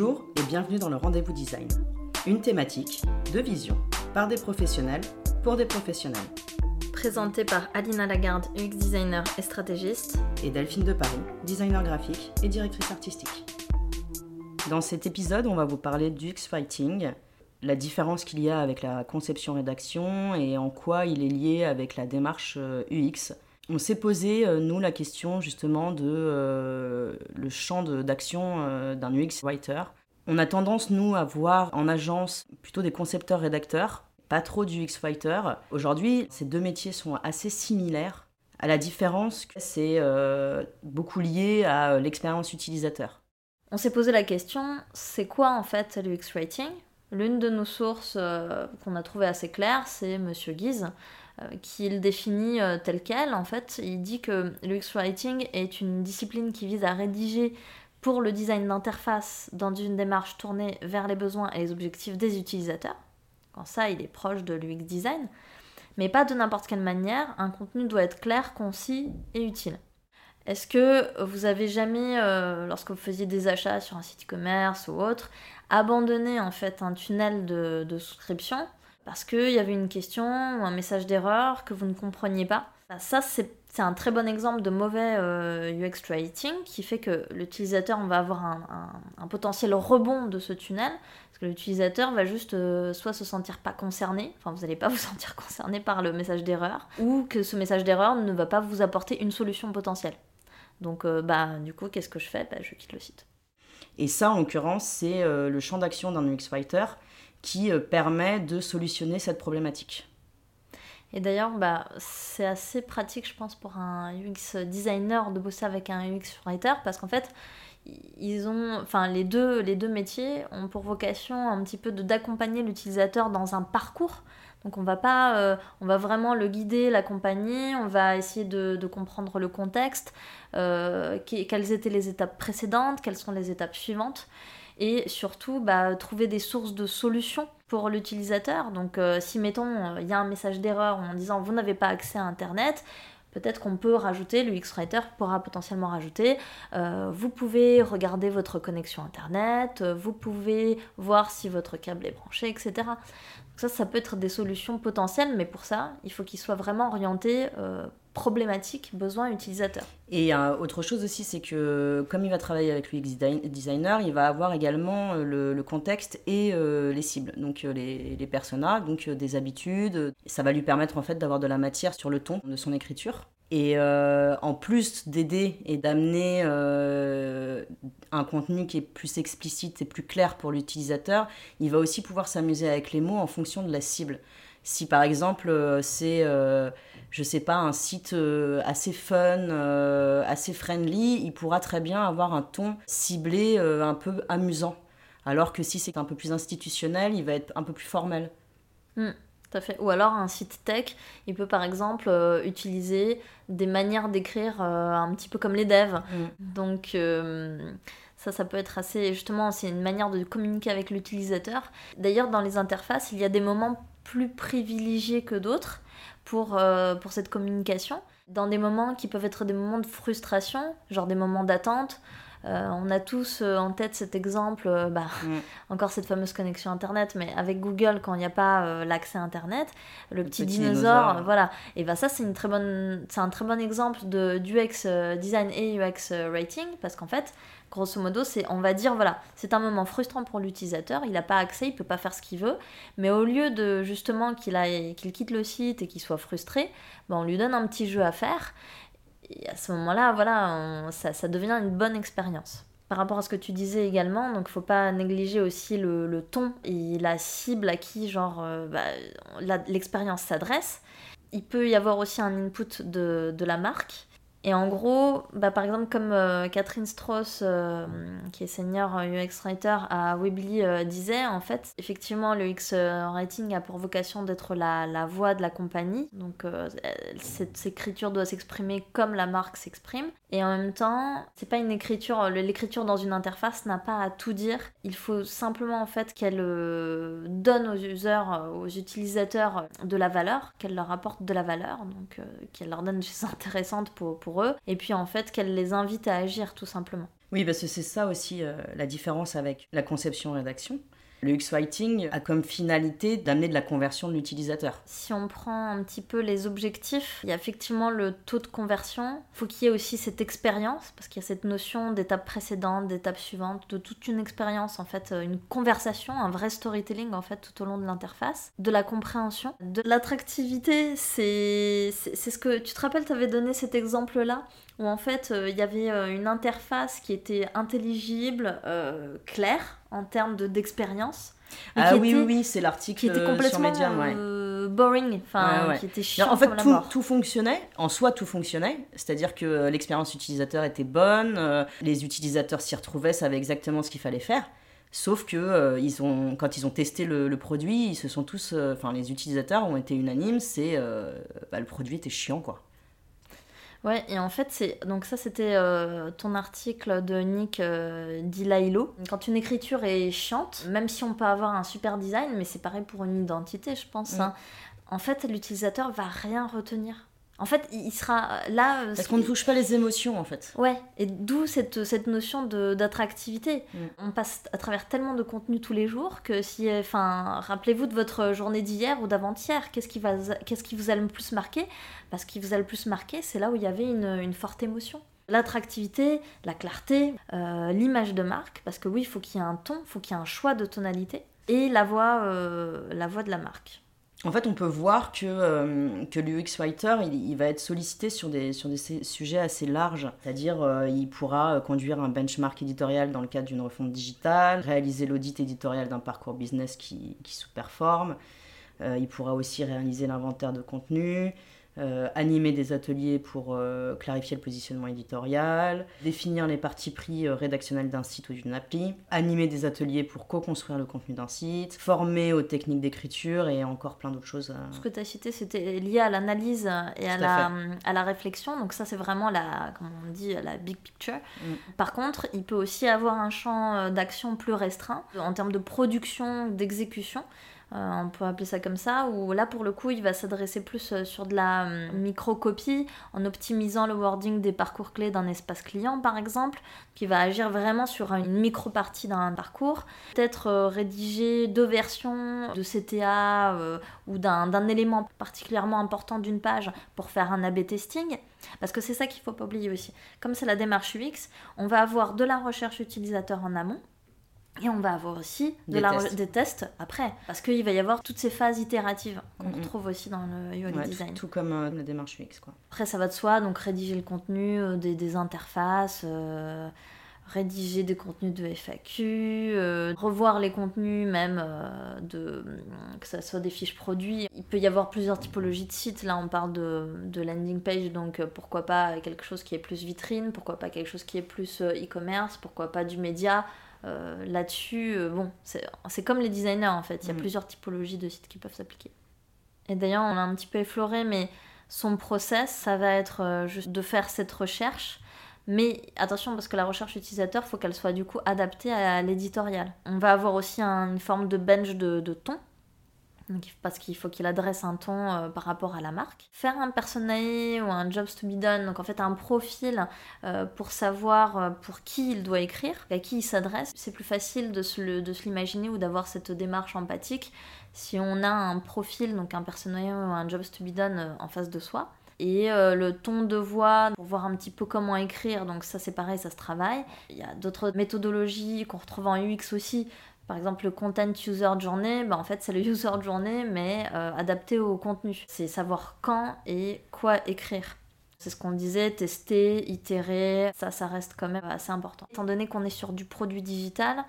Bonjour et bienvenue dans le Rendez-vous Design. Une thématique, deux visions, par des professionnels, pour des professionnels. Présenté par Alina Lagarde, UX designer et stratégiste. Et Delphine de Paris, designer graphique et directrice artistique. Dans cet épisode, on va vous parler du X-Fighting, la différence qu'il y a avec la conception-rédaction et en quoi il est lié avec la démarche UX. On s'est posé, euh, nous, la question justement de euh, le champ d'action euh, d'un UX writer. On a tendance, nous, à voir en agence plutôt des concepteurs-rédacteurs, pas trop du writer. Aujourd'hui, ces deux métiers sont assez similaires, à la différence que c'est beaucoup lié à l'expérience utilisateur. On s'est posé la question, c'est quoi en fait l'UX writing L'une de nos sources qu'on a trouvées assez claires, c'est Monsieur Guise, euh, qu'il définit euh, tel quel. En fait, il dit que l'UX Writing est une discipline qui vise à rédiger pour le design d'interface dans une démarche tournée vers les besoins et les objectifs des utilisateurs. Quand ça, il est proche de l'UX design. Mais pas de n'importe quelle manière, un contenu doit être clair, concis et utile. Est-ce que vous avez jamais, euh, lorsque vous faisiez des achats sur un site e-commerce ou autre, abandonné en fait un tunnel de souscription parce qu'il y avait une question ou un message d'erreur que vous ne compreniez pas? Ça, c'est un très bon exemple de mauvais euh, UX writing qui fait que l'utilisateur, va avoir un, potentiel rebond de ce tunnel, parce que l'utilisateur va juste euh, soit se sentir pas concerné, enfin vous n'allez pas vous sentir concerné par le message d'erreur, ou que ce message d'erreur ne va pas vous apporter une solution potentielle. Donc euh, bah du coup, qu'est-ce que je fais? Bah, Je quitte le site. Et ça, en l'occurrence, c'est le champ d'action d'un UX writer qui euh, permet de solutionner cette problématique. Et d'ailleurs, bah, c'est assez pratique, je pense, pour un UX designer de bosser avec un UX writer parce qu'en fait, ils ont, enfin, les deux, les deux métiers ont pour vocation un petit peu d'accompagner l'utilisateur dans un parcours. Donc on va pas, euh, on va vraiment le guider, l'accompagner, on va essayer de, de comprendre le contexte, euh, quelles étaient les étapes précédentes, quelles sont les étapes suivantes et surtout bah, trouver des sources de solutions pour l'utilisateur. Donc euh, si mettons euh, il y a un message d'erreur en disant vous n'avez pas accès à Internet, peut-être qu'on peut rajouter, le X-Writer pourra potentiellement rajouter, euh, vous pouvez regarder votre connexion Internet, vous pouvez voir si votre câble est branché, etc. Donc ça, ça peut être des solutions potentielles, mais pour ça, il faut qu'il soit vraiment orienté problématique besoin utilisateur. Et euh, autre chose aussi, c'est que comme il va travailler avec l'UX designer, il va avoir également euh, le, contexte et euh, les cibles, donc les, les personas, donc des habitudes. Ça va lui permettre en fait d'avoir de la matière sur le ton de son écriture. Et en plus d'aider et d'amener un contenu qui est plus explicite et plus clair pour l'utilisateur, il va aussi pouvoir s'amuser avec les mots en fonction de la cible. Si par exemple c'est je sais pas, un site euh, assez fun, euh, assez friendly, il pourra très bien avoir un ton ciblé euh, un peu amusant. Alors que si c'est un peu plus institutionnel, il va être un peu plus formel. Hmm, tout à fait. Ou alors un site tech, il peut par exemple utiliser des manières d'écrire un petit peu comme les devs. Hmm. Donc ça, ça peut être assez. Justement, c'est une manière de communiquer avec l'utilisateur. D'ailleurs, dans les interfaces, il y a des moments plus privilégiés que d'autres pour, euh, pour cette communication. Dans des moments qui peuvent être des moments de frustration, genre des moments d'attente, euh, on a tous euh, en tête cet exemple, bah, mm. encore cette fameuse connexion Internet, mais avec Google, quand il n'y a pas l'accès Internet, le, petit, dinosaure, voilà. Et bah, ça, c'est un très bon exemple de, d'UX design et UX rating, parce qu'en fait, Grosso modo, c'est on va dire voilà, c'est un moment frustrant pour l'utilisateur, il n'a pas accès, il peut pas faire ce qu'il veut, mais au lieu de justement qu'il qu'il quitte le site et qu'il soit frustré, ben, on lui donne un petit jeu à faire. Et à ce moment-là, voilà, ça, devient une bonne expérience. Par rapport à ce que tu disais également, donc faut pas négliger aussi le, ton et la cible à qui genre euh, bah, l'expérience s'adresse. Il peut y avoir aussi un input de, de la marque et en gros, bah, par exemple, comme euh, Catherine Strauss, euh, qui est senior UX Writer à Weebly, euh, disait, en fait, effectivement, le UX Writing a pour vocation d'être la, la, voix de la compagnie. Donc, cette écriture doit s'exprimer comme la marque s'exprime. Et en même temps, c'est pas une écriture, l'écriture dans une interface n'a pas à tout dire. Il faut simplement, en fait, qu'elle donne aux users, aux utilisateurs de la valeur, qu'elle leur apporte de la valeur, donc qu'elle leur donne des choses intéressantes pour, eux, et puis en fait qu'elle les invite à agir tout simplement. Oui, parce que c'est ça aussi la différence avec la conception-rédaction. Le X-Writing a comme finalité d'amener de la conversion de l'utilisateur. Si on prend un petit peu les objectifs, il y a effectivement le taux de conversion. Il faut qu'il y ait aussi cette expérience, parce qu'il y a cette notion d'étape précédente, d'étape suivante, de toute une expérience, en fait, une conversation, un vrai storytelling, en fait, tout au long de l'interface. De la compréhension. De l'attractivité, c'est ce que... Tu te rappelles, tu avais donné cet exemple-là où en fait euh, il y avait euh, une interface qui était intelligible, euh, claire en termes d'expérience. ah oui, oui, oui, c'est l'article qui était complètement sur Medium, boring, enfin qui était chiant. en fait, tout, tout, fonctionnait, en soi tout fonctionnait, c'est-à-dire que l'expérience utilisateur était bonne, les utilisateurs s'y retrouvaient, savaient exactement ce qu'il fallait faire. Sauf que ils ont, quand ils ont testé le, produit, ils se sont tous, enfin les utilisateurs ont été unanimes, c'est bah, le produit était chiant quoi. Ouais, et en fait, c'est donc ça, c'était euh, ton article de Nick euh, Dilailo. Quand une écriture est chiante, même si on peut avoir un super design, mais c'est pareil pour une identité, je pense. Hein, en fait, l'utilisateur va rien retenir. En fait, il sera là. Euh, Parce qu'on ne touche pas les émotions, en fait. Ouais, et d'où cette, cette notion d'attractivité. Mm. On passe à travers tellement de contenu tous les jours que si. Enfin, rappelez-vous de votre journée d'hier ou d'avant-hier, qu'est-ce qui, va, qui vous a le plus marqué? Parce ce qui vous a le plus marqué, c'est là où il y avait une, une forte émotion. L'attractivité, la clarté, euh, l'image de marque, parce que oui, il faut qu'il y ait un ton, il faut qu'il y ait un choix de tonalité, et la voix, euh, la voix de la marque. En fait, on peut voir que, euh, l'UX Writer, il, va être sollicité sur des, sur des sujets assez larges. C'est-à-dire, euh, il pourra euh, conduire un benchmark éditorial dans le cadre d'une refonte digitale, réaliser l'audit éditorial d'un parcours business qui, qui sous-performe. il pourra aussi réaliser l'inventaire de contenu, euh, animer des ateliers pour euh, clarifier le positionnement éditorial, définir les parties pris euh, rédactionnels d'un site ou d'une appli, animer des ateliers pour co-construire le contenu d'un site, former aux techniques d'écriture et encore plein d'autres choses. Ce que tu as cité, c'était lié à l'analyse et à, la, à, la, réflexion. Donc ça, c'est vraiment la, comme on dit, la big picture. Mm. Par contre, il peut aussi avoir un champ d'action plus restreint en termes de production, d'exécution. Euh, on peut appeler ça comme ça, où là pour le coup il va s'adresser plus euh, sur de la euh, microcopie en optimisant le wording des parcours clés d'un espace client par exemple, qui va agir vraiment sur une micro-partie d'un parcours. Peut-être rédiger deux versions de CTA ou d'un élément particulièrement important d'une page pour faire un A-B testing. Parce que c'est ça qu'il ne faut pas oublier aussi. Comme c'est la démarche UX, on va avoir de la recherche utilisateur en amont, et on va avoir aussi de des, la, tests. des tests après. Parce qu'il va y avoir toutes ces phases itératives qu'on retrouve aussi dans le UI design. Tout, comme euh, la démarche UX. Quoi. Après, ça va de soi, donc rédiger le contenu, euh, des, interfaces, euh, rédiger des contenus de FAQ, revoir les contenus même, de, que ce soit des fiches produits. Il peut y avoir plusieurs typologies de sites. Là, on parle de, de landing page, donc pourquoi pas quelque chose qui est plus vitrine, pourquoi pas quelque chose qui est plus e-commerce, pourquoi pas du média. Euh, là-dessus, euh, bon, c'est comme les designers en fait, il y a mm. plusieurs typologies de sites qui peuvent s'appliquer. Et d'ailleurs, on a un petit peu effleuré, mais son process, ça va être euh, juste de faire cette recherche. Mais attention, parce que la recherche utilisateur, il faut qu'elle soit du coup adaptée à l'éditorial. On va avoir aussi une forme de bench de, de ton parce qu'il faut qu'il adresse un ton euh, par rapport à la marque. Faire un personnage ou un jobs to be done, donc en fait un profil euh, pour savoir euh, pour qui il doit écrire, à qui il s'adresse. C'est plus facile de se, l'imaginer ou d'avoir cette démarche empathique si on a un profil, donc un personnage ou un jobs to be done en face de soi. Et le ton de voix pour voir un petit peu comment écrire, donc ça c'est pareil, ça se travaille. Il y a d'autres méthodologies qu'on retrouve en UX aussi, par exemple, le content user journée, bah en fait, c'est le user journée, mais euh, adapté au contenu. C'est savoir quand et quoi écrire. C'est ce qu'on disait, tester, itérer, ça, ça reste quand même assez important. Étant donné qu'on est sur du produit digital,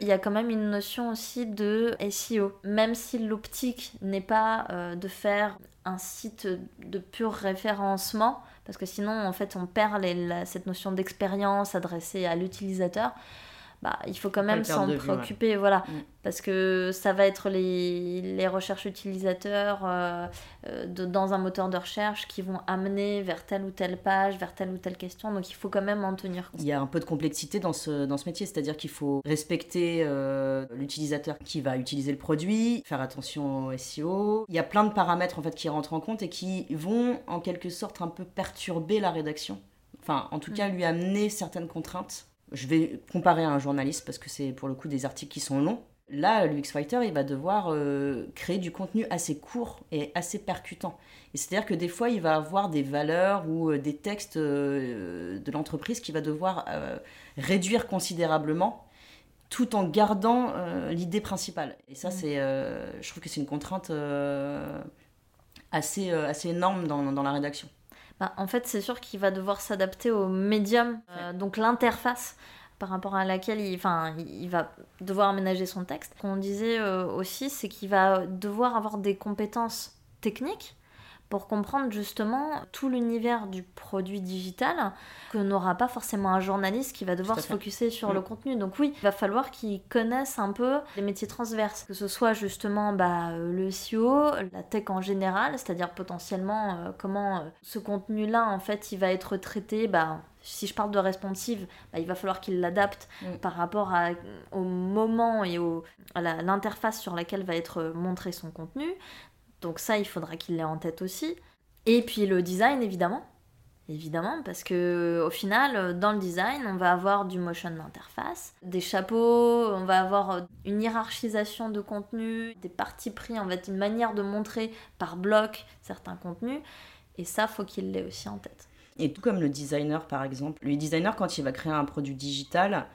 il y a quand même une notion aussi de SEO. Même si l'optique n'est pas euh, de faire un site de pur référencement, parce que sinon, en fait, on perd cette notion d'expérience adressée à l'utilisateur. Bah, il faut quand même s'en préoccuper, voilà, mm. parce que ça va être les, les recherches utilisateurs euh, euh, de, dans un moteur de recherche qui vont amener vers telle ou telle page, vers telle ou telle question, donc il faut quand même en tenir compte. Il y a un peu de complexité dans ce, dans ce métier, c'est-à-dire qu'il faut respecter euh, l'utilisateur qui va utiliser le produit, faire attention au SEO. Il y a plein de paramètres en fait qui rentrent en compte et qui vont en quelque sorte un peu perturber la rédaction. Enfin, en tout mm. cas, lui amener certaines contraintes Je vais comparer à un journaliste parce que c'est pour le coup des articles qui sont longs. Là, l'UX Fighter, il va devoir euh, créer du contenu assez court et assez percutant. Et c'est-à-dire que des fois, il va avoir des valeurs ou euh, des textes euh, de l'entreprise qu'il va devoir réduire considérablement tout en gardant l'idée principale. Et ça, mm. c'est, je trouve que c'est une contrainte assez, assez énorme dans, dans la rédaction. Bah, en fait, c'est sûr qu'il va devoir s'adapter au médium, donc l'interface par rapport à laquelle il, enfin, il va devoir aménager son texte. Ce qu'on disait euh, aussi, c'est qu'il va devoir avoir des compétences techniques pour comprendre justement tout l'univers du produit digital que n'aura pas forcément un journaliste qui va devoir se focuser sur le mm. contenu. Donc oui, il va falloir qu'il connaisse un peu les métiers transverses, que ce soit justement bah, le SEO, la tech en général, c'est-à-dire potentiellement euh, comment euh, ce contenu-là en fait il va être traité bah, si je parle de responsive, bah, il va falloir qu'il l'adapte mm. par rapport au moment et à l'interface sur laquelle va être montré son contenu. Donc ça, il faudra qu'il l'ait en tête aussi. Et puis le design, évidemment. Évidemment, parce que au final, dans le design, on va avoir du motion d'interface, des chapeaux, on va avoir une hiérarchisation de contenu, des parties pris, en fait, une manière de montrer par bloc certains contenus. Et ça, faut qu'il l'ait aussi en tête. Et tout comme le designer, par exemple. Le designer, quand il va créer un produit digital,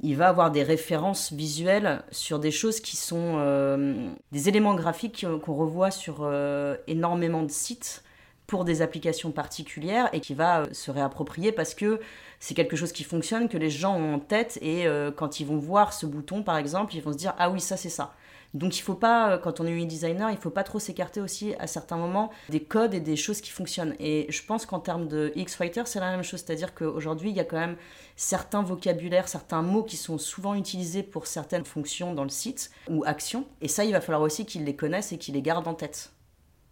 il va avoir des références visuelles sur des choses qui sont euh, des éléments graphiques qu'on revoit sur euh, énormément de sites pour des applications particulières et qui va euh, se réapproprier parce que c'est quelque chose qui fonctionne, que les gens ont en tête et quand ils vont voir ce bouton par exemple, ils vont se dire ah oui ça c'est ça. Donc il faut pas, euh, quand on est UI designer, il faut pas trop s'écarter aussi à certains moments des codes et des choses qui fonctionnent. Et je pense qu'en termes de X-Fighter, c'est la même chose. C'est-à-dire qu'aujourd'hui, il y a quand même certains vocabulaires, certains mots qui sont souvent utilisés pour certaines fonctions dans le site ou actions. Et ça, il va falloir aussi qu'il les connaisse et qu'il les garde en tête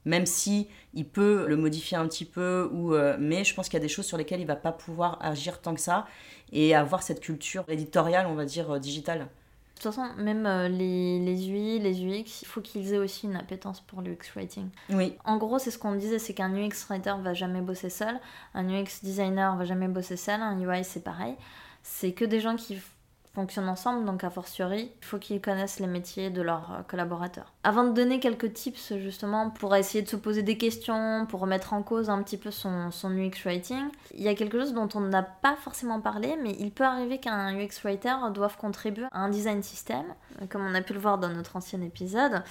même si il peut le modifier un petit peu ou euh, mais je pense qu'il y a des choses sur lesquelles il va pas pouvoir agir tant que ça et avoir cette culture éditoriale on va dire euh, digitale toute façon, même euh, les, les UI, les UX, il faut qu'ils aient aussi une appétence pour l'UX writing. Oui. En gros, c'est ce qu'on disait, c'est qu'un UX writer va jamais bosser seul, un UX designer va jamais bosser seul, un UI c'est pareil. C'est que des gens qui fonctionnent ensemble, donc a fortiori, il faut qu'ils connaissent les métiers de leurs euh, collaborateurs. Avant de donner quelques tips justement pour essayer de se poser des questions, pour remettre en cause un petit peu son, son UX writing, il y a quelque chose dont on n'a pas forcément parlé, mais il peut arriver qu'un UX writer doive contribuer à un design system, comme on a pu le voir dans notre ancien épisode.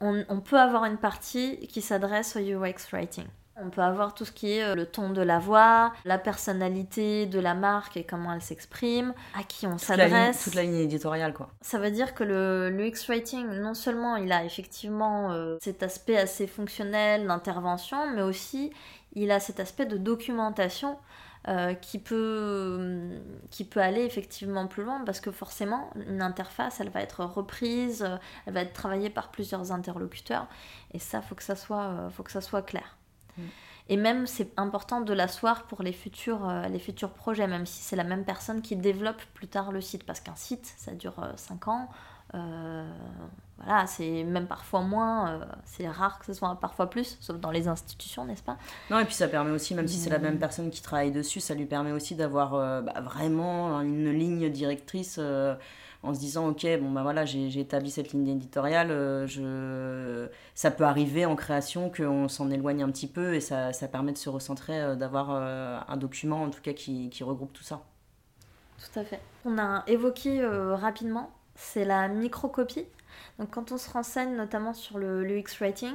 On, on peut avoir une partie qui s'adresse au UX writing. On peut avoir tout ce qui est euh, le ton de la voix, la personnalité de la marque et comment elle s'exprime, à qui on s'adresse. Toute la ligne éditoriale, quoi. Ça veut dire que le, UX Writing, non seulement il a effectivement euh, cet aspect assez fonctionnel d'intervention, mais aussi il a cet aspect de documentation euh, qui, peut, qui peut aller effectivement plus loin parce que forcément une interface elle va être reprise, elle va être travaillée par plusieurs interlocuteurs et ça faut que ça soit, faut que ça soit clair. Et même, c'est important de l'asseoir pour les futurs, euh, les futurs projets, même si c'est la même personne qui développe plus tard le site. Parce qu'un site, ça dure 5 euh, ans. Euh, voilà, c'est même parfois moins, c'est rare que ce soit parfois plus, sauf dans les institutions, n'est-ce pas? Non, et puis ça permet aussi, même si c'est la même personne qui travaille dessus, ça lui permet aussi d'avoir bah, vraiment une ligne directrice en se disant ok bon bah voilà j'ai établi cette ligne éditoriale euh, je ça peut arriver en création qu'on s'en éloigne un petit peu et ça, ça permet de se recentrer euh, d'avoir euh, un document en tout cas qui, qui, regroupe tout ça. Tout à fait. On a évoqué rapidement c'est la microcopie. Donc quand on se renseigne notamment sur le l'UX writing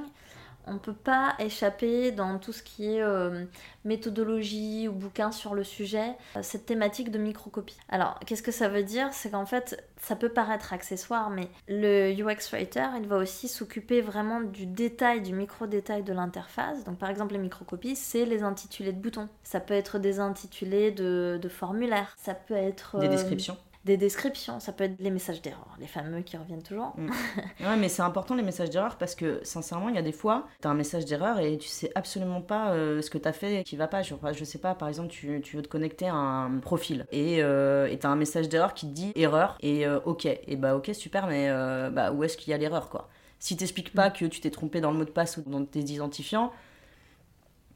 on ne peut pas échapper dans tout ce qui est euh, méthodologie ou bouquin sur le sujet, euh, cette thématique de microcopie. Alors, qu'est-ce que ça veut dire? C'est qu'en fait, ça peut paraître accessoire, mais le UX Writer, il va aussi s'occuper vraiment du détail, du micro-détail de l'interface. Donc, par exemple, les microcopies, c'est les intitulés de boutons. Ça peut être des intitulés de, formulaires. Ça peut être... Des euh, descriptions des descriptions, ça peut être les messages d'erreur, les fameux qui reviennent toujours. Mm. ouais, mais c'est important les messages d'erreur parce que sincèrement, il y a des fois, tu as un message d'erreur et tu sais absolument pas euh, ce que tu as fait qui va pas. Je, je sais pas, par exemple, tu, tu veux te connecter à un profil et euh, tu as un message d'erreur qui te dit erreur et euh, ok. Et bah ok, super, mais euh, bah, où est-ce qu'il y a l'erreur quoi? Si t'expliques pas mm. que tu t'es trompé dans le mot de passe ou dans tes identifiants,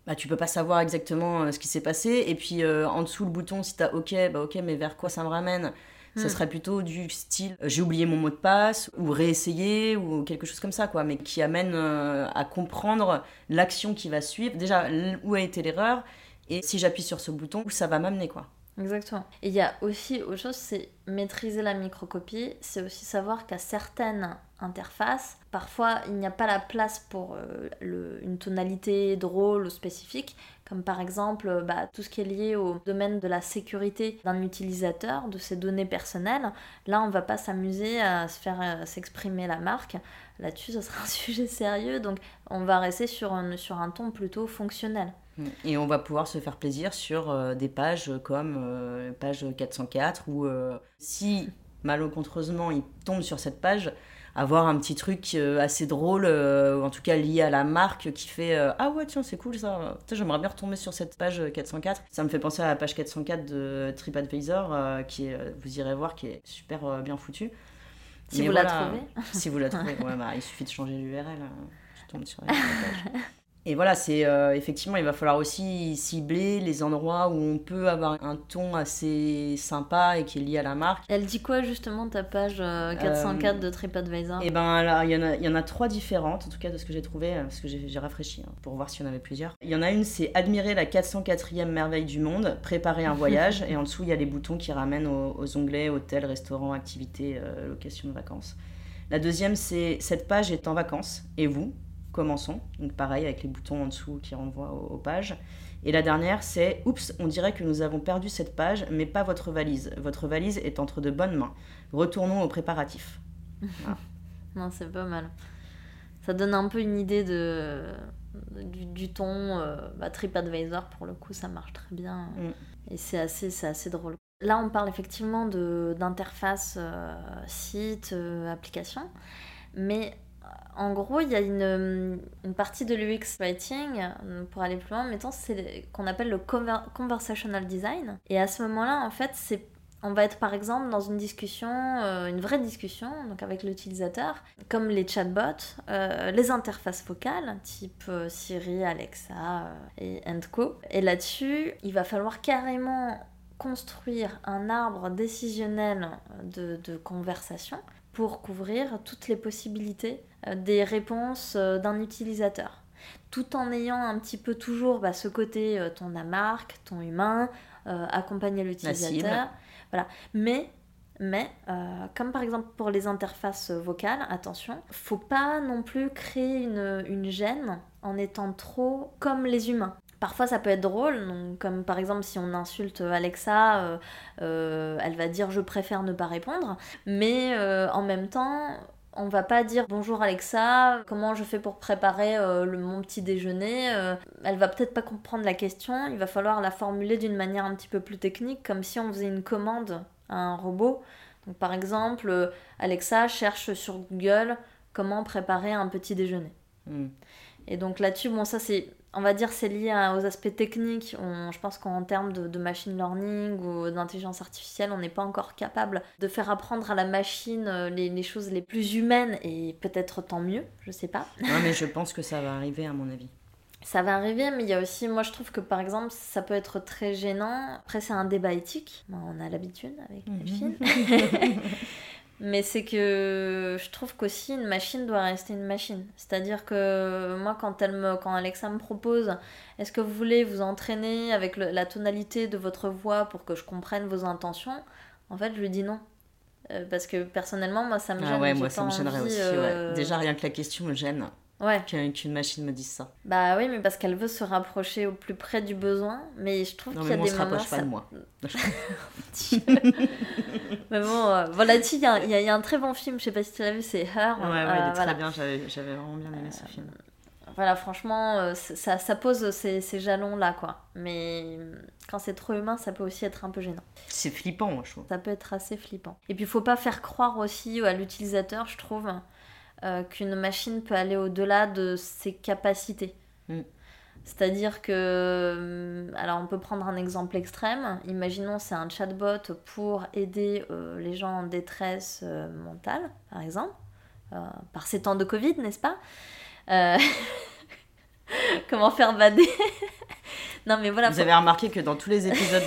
bah, tu peux pas savoir exactement ce qui s'est passé. Et puis en dessous le bouton, si tu as OK, bah OK, mais vers quoi ça me ramène? Ça hmm. serait plutôt du style j'ai oublié mon mot de passe ou réessayer ou quelque chose comme ça quoi mais qui amène à comprendre l'action qui va suivre déjà où a été l'erreur et si j'appuie sur ce bouton où ça va m'amener quoi Exactement. Et il y a aussi autre chose, c'est maîtriser la microcopie, c'est aussi savoir qu'à certaines interfaces, parfois il n'y a pas la place pour euh, une tonalité drôle ou spécifique, comme par exemple bah, tout ce qui est lié au domaine de la sécurité d'un utilisateur, de ses données personnelles. Là, on va pas s'amuser à se faire euh, s'exprimer la marque. Là-dessus, ce sera un sujet sérieux, donc on va rester sur un ton plutôt fonctionnel. Et on va pouvoir se faire plaisir sur euh, des pages comme page 404 ou euh, si malencontreusement il tombe sur cette page, avoir un petit truc assez drôle, ou en tout cas lié à la marque qui fait Ah ouais, tiens, c'est cool ça. J'aimerais bien retomber sur cette page 404. Ça me fait penser à la page 404 de TripAdvisor, qui est, vous irez voir, qui est super bien foutue. Si vous la trouvez. si vous la trouvez, ouais, bah, il suffit de changer l'URL. je tombe sur la page. Et voilà, c'est euh, effectivement, il va falloir aussi cibler les endroits où on peut avoir un ton assez sympa et qui est lié à la marque. Elle dit quoi justement ta page 404 euh, de TripAdvisor? Eh ben alors, il y, en a, il y en a trois différentes, en tout cas de ce que j'ai trouvé, euh, parce que j'ai rafraîchi hein, pour voir s'il y en avait plusieurs. Il y en a une, c'est admirer la 404e merveille du monde, préparer un voyage, et en dessous, il y a les boutons qui ramènent aux, onglets hôtel, restaurant, activités, location de vacances. La deuxième, c'est cette page est en vacances, et vous? Commençons. Donc pareil avec les boutons en dessous qui renvoient aux, pages. Et la dernière, c'est Oups, on dirait que nous avons perdu cette page, mais pas votre valise. Votre valise est entre de bonnes mains. Retournons aux préparatifs. non, c'est pas mal. Ça donne un peu une idée de, du, ton. Euh, bah, TripAdvisor, pour le coup, ça marche très bien. Mm. Et c'est assez, c'est assez drôle. Là, on parle effectivement d'interface euh, site, euh, application. Mais en gros, il y a une, partie de l'UX writing, euh, pour aller plus loin, mettons, c'est qu'on appelle le conversational design. Et à ce moment-là, en fait, on va être par exemple dans une discussion, euh, une vraie discussion, donc avec l'utilisateur, comme les chatbots, euh, les interfaces vocales, type Siri, Alexa et Co. Et là-dessus, il va falloir carrément construire un arbre décisionnel de conversation pour couvrir toutes les possibilités euh, des réponses euh, d'un utilisateur. Tout en ayant un petit peu toujours bah, ce côté euh, ton marque, ton humain, accompagner l'utilisateur. Voilà. Mais mais comme par exemple pour les interfaces vocales, attention, faut pas non plus créer une, une gêne en étant trop comme les humains. Parfois ça peut être drôle, comme par exemple si on insulte Alexa, elle va dire je préfère ne pas répondre, mais en même temps on va pas dire bonjour Alexa, comment je fais pour préparer euh, le, mon petit déjeuner. Euh, elle va peut-être pas comprendre la question, il va falloir la formuler d'une manière un petit peu plus technique, comme si on faisait une commande à un robot. Donc par exemple, euh, Alexa cherche sur Google comment préparer un petit déjeuner. Hmm. Et donc là-dessus, bon ça c'est on va dire c'est lié aux aspects techniques. je pense qu'en termes de, machine learning ou d'intelligence artificielle, on n'est pas encore capable de faire apprendre à la machine euh, les, choses les plus humaines et peut-être tant mieux, je sais pas. Non, mais je pense que ça va arriver à mon avis. Ça va arriver, mais il y a aussi, moi je trouve que par exemple, ça peut être très gênant. Après, c'est un débat éthique. on a l'habitude avec les films. Mais c'est que je trouve qu'aussi une machine doit rester une machine. C'est-à-dire que moi, quand, elle me, quand Alexa me propose est-ce que vous voulez vous entraîner avec la tonalité de votre voix pour que je comprenne vos intentions? En fait, je lui dis non. Euh, parce que personnellement, moi, ça me ah gêne. Ah ouais, moi, ça me gênerait aussi. Euh, Déjà, rien que la question me gêne. Ouais. Qu'une machine me dise ça. Bah oui, mais parce qu'elle veut se rapprocher au plus près du besoin. Mais je trouve qu'il y a des moments. Non, se pas de moi. mais bon, euh, voilà, il y, a, y, a un très bon film, je sais pas si tu l'as vu, c'est Her. Ouais, ouais, il est euh, très bien, j'avais vraiment bien aimé ce film. Voilà, franchement, euh, ça, ça pose ces, ces jalons-là, quoi. Mais quand c'est trop humain, ça peut aussi être un peu gênant. C'est flippant, moi, je trouve. Ça peut être assez flippant. Et puis, il faut pas faire croire aussi à l'utilisateur, je trouve, euh, qu'une machine peut aller au-delà de ses capacités. Mm. C'est-à-dire que, euh, alors on peut prendre un exemple extrême, imaginons c'est un chatbot pour aider euh, les gens en détresse mentale, par exemple, par ces temps de Covid, n'est-ce pas? Comment faire bader? Non, mais voilà. Vous avez remarqué que dans tous les épisodes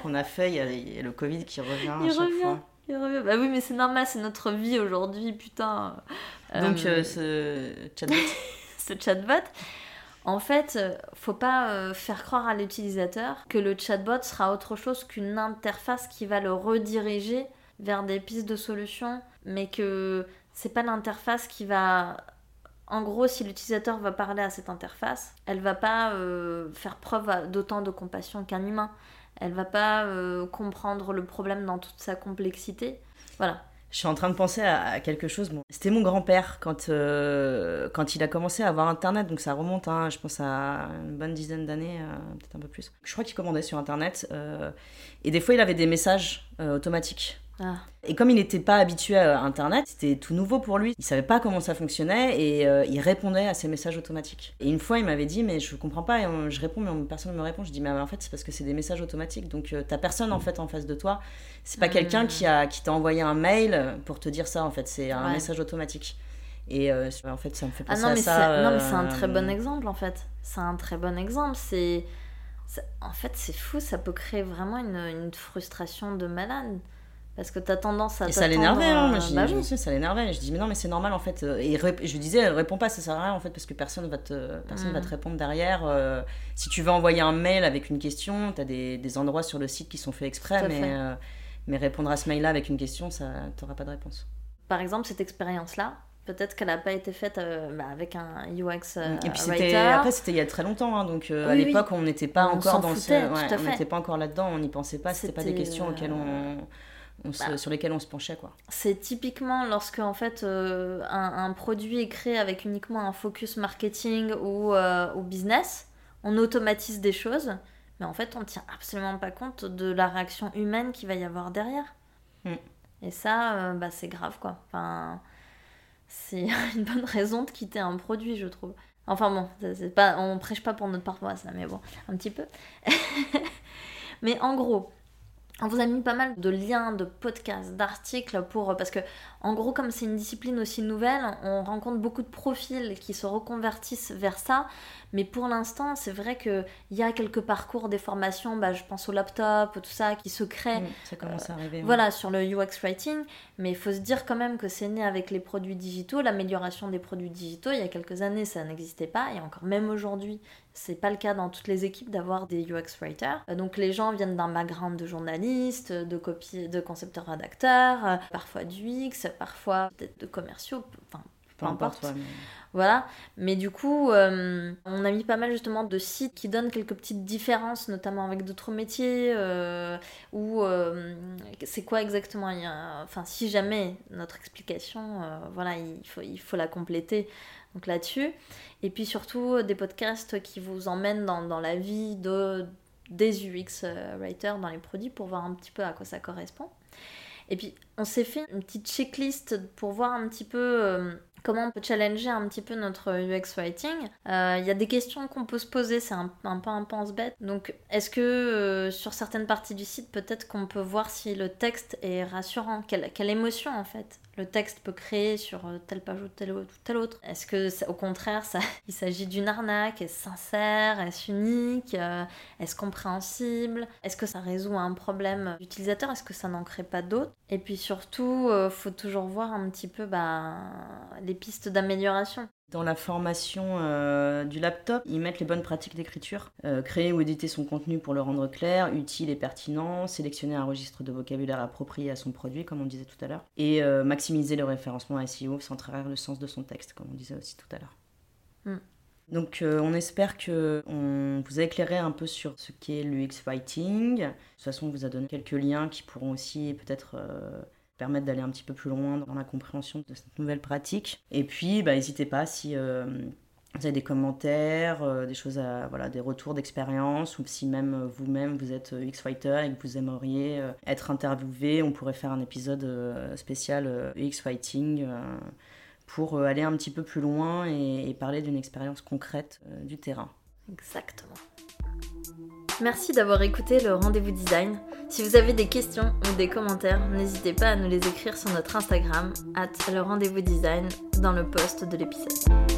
qu'on a fait, il y, a le Covid qui revient il à chaque revient. fois. Bah oui, mais c'est normal, c'est notre vie aujourd'hui, putain. Donc, euh, ce chatbot. ce chatbot. En fait, faut pas euh, faire croire à l'utilisateur que le chatbot sera autre chose qu'une interface qui va le rediriger vers des pistes de solutions, mais que c'est pas l'interface qui va en gros, si l'utilisateur va parler à cette interface, elle va pas euh, faire preuve d'autant de compassion qu'un humain. Elle va pas euh, comprendre le problème dans toute sa complexité. Voilà. Je suis en train de penser à, quelque chose. C'était mon grand-père quand, euh, quand il a commencé à avoir Internet, donc ça remonte, hein, je pense, à une bonne dizaine d'années, peut-être un peu plus. Je crois qu'il commandait sur Internet, et des fois il avait des messages automatiques ah. Et comme il n'était pas habitué à Internet, c'était tout nouveau pour lui. Il savait pas comment ça fonctionnait et euh, il répondait à ces messages automatiques. Et une fois, il m'avait dit, mais je comprends pas. Et je réponds, mais personne ne me répond. Je dis, mais en fait, c'est parce que c'est des messages automatiques. Donc, tu euh, t'as personne en fait en face de toi. C'est pas quelqu'un qui a qui t'a envoyé un mail pour te dire ça. En fait, c'est un message automatique. Et euh, en fait, ça me fait ah penser ah non, mais à ça. Non, mais c'est un très bon exemple en fait. C'est un très bon exemple. C'est en fait, c'est fou, ça peut créer vraiment une, une frustration de malade. Parce que tu as tendance à. Et ça l'énervait, hein. Moi, je, bah ça l'énervait. Je dis, mais non, mais c'est normal en fait. Et je disais, réponds pas, ça sert à rien en fait, parce que personne va te, personne va te mm. répondre derrière. Euh, si tu veux envoyer un mail avec une question, tu as des, des, endroits sur le site qui sont faits exprès, mais, euh, mais répondre à ce mail-là avec une question, ça t'auras pas de réponse. Par exemple, cette expérience-là, Peut-être qu'elle n'a pas été faite euh, bah, avec un UX Et puis après c'était il y a très longtemps, hein, donc à l'époque on n'était pas encore dans on n'était pas encore là-dedans, on n'y pensait pas, c'était pas des questions auxquelles on bah. sur lesquels on se penchait. quoi. C'est typiquement lorsque en fait euh, un, produit est créé avec uniquement un focus marketing ou, euh, business, on automatise des choses, mais en fait on tient absolument pas compte de la réaction humaine qu'il va y avoir derrière. Mm. Et ça, euh, bah, c'est grave quoi. Enfin, c'est une bonne raison de quitter un produit, je trouve. Enfin bon, c'est pas, on prêche pas pour notre paroisse là, mais bon, un petit peu. mais en gros, on vous a mis pas mal de liens, de podcasts, d'articles pour parce que en gros comme c'est une discipline aussi nouvelle, on rencontre beaucoup de profils qui se reconvertissent vers ça, mais pour l'instant, c'est vrai qu'il y a quelques parcours des formations, bah, je pense au laptop, tout ça, qui se créent. ça commence à arriver. Voilà, sur le UX Writing. Mais il faut se dire quand même que c'est né avec les produits digitaux, l'amélioration des produits digitaux. Il y a quelques années, ça n'existait pas. Et encore même aujourd'hui, c'est pas le cas dans toutes les équipes d'avoir des UX writers. Euh, donc les gens viennent d'un background de journaliste, de copie, de concepteur rédacteur, euh, parfois du UX, parfois peut-être de commerciaux, enfin peu, importe. Voilà. Mais du coup, euh, on a mis pas mal justement de sites qui donnent quelques petites différences, notamment avec d'autres métiers, euh, ou euh, c'est quoi exactement Enfin, si jamais notre explication, voilà, il faut, il faut la compléter donc là-dessus. Et puis surtout, des podcasts qui vous emmènent dans, dans la vie de, des UX writers dans les produits pour voir un petit peu à quoi ça correspond. Et puis, on s'est fait une petite checklist pour voir un petit peu comment on peut challenger un petit peu notre UX writing. Euh, il y a des questions qu'on peut se poser, c'est un, peu un pense-bête. Donc, est-ce que euh, sur certaines parties du site, peut-être qu'on peut voir si le texte est rassurant? Quelle, quelle émotion en fait? Le texte peut créer sur euh, telle page ou telle autre ou telle autre. Est-ce que au contraire il s'agit d'une arnaque? Est-ce sincère? Est-ce unique? Est-ce compréhensible? Est-ce que ça résout un problème d'utilisateur? Est-ce que ça n'en crée pas d'autres? Et puis surtout, il faut toujours voir un petit peu bah, les pistes d'amélioration. Dans la formation euh, du laptop, ils mettent les bonnes pratiques d'écriture. Euh, créer ou éditer son contenu pour le rendre clair, utile et pertinent, sélectionner un registre de vocabulaire approprié à son produit, comme on disait tout à l'heure, et euh, maximiser le référencement SEO sans trahir le sens de son texte, comme on disait aussi tout à l'heure. Hmm. Donc on espère que on vous a éclairé un peu sur ce qu'est l'UX Writing. De toute façon, on vous a donné quelques liens qui pourront aussi peut-être permettre d'aller un petit peu plus loin dans la compréhension de cette nouvelle pratique. Et puis, bah, n'hésitez pas si euh, vous avez des commentaires, euh, des choses voilà, des retours d'expérience, ou si même euh, vous-même vous êtes X-Fighter et que vous aimeriez être interviewé, on pourrait faire un épisode spécial X-Fighting pour aller un petit peu plus loin et parler d'une expérience concrète du terrain. Exactement. Merci d'avoir écouté le rendez-vous design. Si vous avez des questions ou des commentaires, n'hésitez pas à nous les écrire sur notre Instagram, at le rendez-vous design, dans le post de l'épisode.